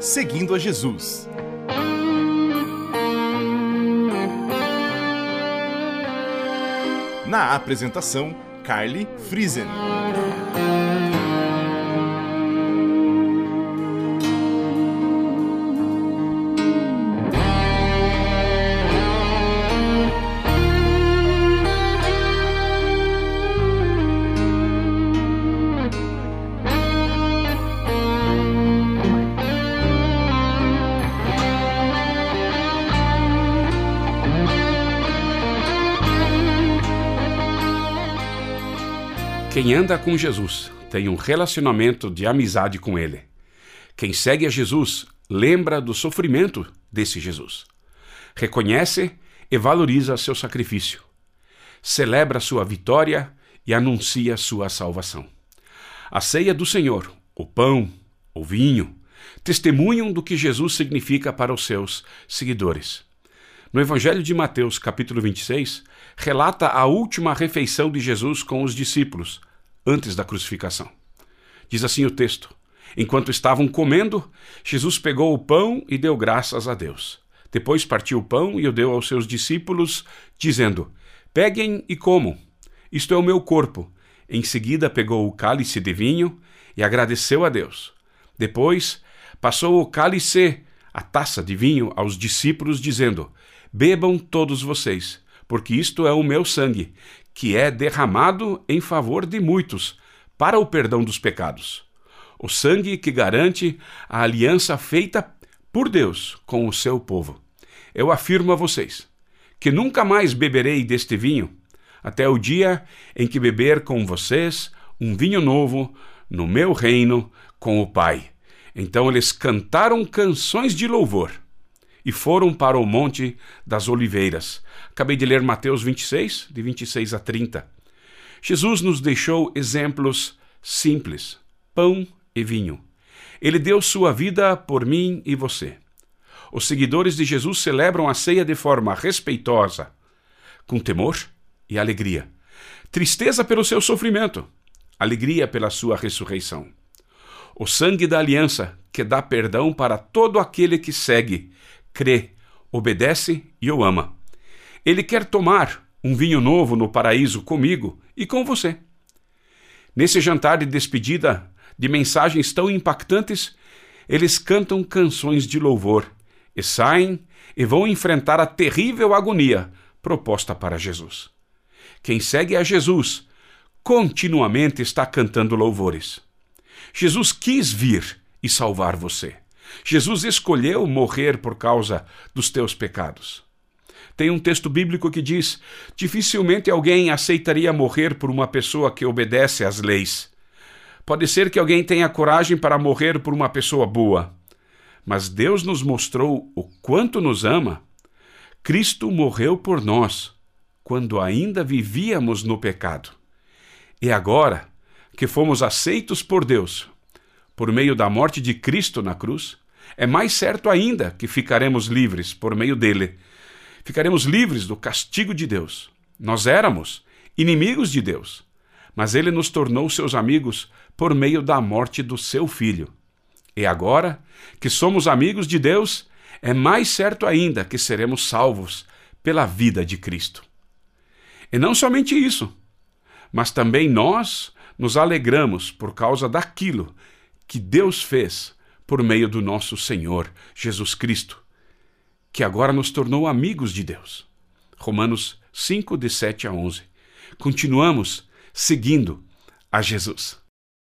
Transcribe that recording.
Seguindo a Jesus. Na apresentação, Carly Friesen. Quem anda com Jesus tem um relacionamento de amizade com Ele. Quem segue a Jesus lembra do sofrimento desse Jesus. Reconhece e valoriza seu sacrifício. Celebra sua vitória e anuncia sua salvação. A ceia do Senhor, o pão, o vinho, testemunham do que Jesus significa para os seus seguidores. No Evangelho de Mateus, capítulo 26, relata a última refeição de Jesus com os discípulos, antes da crucificação. Diz assim o texto: Enquanto estavam comendo, Jesus pegou o pão e deu graças a Deus. Depois partiu o pão e o deu aos seus discípulos, dizendo: Peguem e comam. Isto é o meu corpo. Em seguida pegou o cálice de vinho e agradeceu a Deus. Depois passou o cálice, a taça de vinho, aos discípulos, dizendo: Bebam todos vocês, porque isto é o meu sangue, que é derramado em favor de muitos, para o perdão dos pecados. O sangue que garante a aliança feita por Deus com o seu povo. Eu afirmo a vocês que nunca mais beberei deste vinho, até o dia em que beber com vocês um vinho novo no meu reino com o Pai. Então eles cantaram canções de louvor e foram para o Monte das Oliveiras. Acabei de ler Mateus 26, de 26 a 30. Jesus nos deixou exemplos simples: pão e vinho. Ele deu sua vida por mim e você. Os seguidores de Jesus celebram a ceia de forma respeitosa, com temor e alegria. Tristeza pelo seu sofrimento, alegria pela sua ressurreição. O sangue da aliança que dá perdão para todo aquele que segue crê, obedece e o ama. Ele quer tomar um vinho novo no paraíso comigo e com você. Nesse jantar de despedida, de mensagens tão impactantes, eles cantam canções de louvor e saem e vão enfrentar a terrível agonia proposta para Jesus. Quem segue a Jesus continuamente está cantando louvores. Jesus quis vir e salvar você. Jesus escolheu morrer por causa dos teus pecados. Tem um texto bíblico que diz: dificilmente alguém aceitaria morrer por uma pessoa que obedece às leis. Pode ser que alguém tenha coragem para morrer por uma pessoa boa, mas Deus nos mostrou o quanto nos ama. Cristo morreu por nós quando ainda vivíamos no pecado. E agora que fomos aceitos por Deus por meio da morte de Cristo na cruz, é mais certo ainda que ficaremos livres por meio dele. Ficaremos livres do castigo de Deus. Nós éramos inimigos de Deus, mas ele nos tornou seus amigos por meio da morte do seu filho. E agora que somos amigos de Deus, é mais certo ainda que seremos salvos pela vida de Cristo. E não somente isso, mas também nós nos alegramos por causa daquilo que Deus fez por meio do nosso Senhor Jesus Cristo, que agora nos tornou amigos de Deus. Romanos 5, de 7 a 11. Continuamos seguindo a Jesus.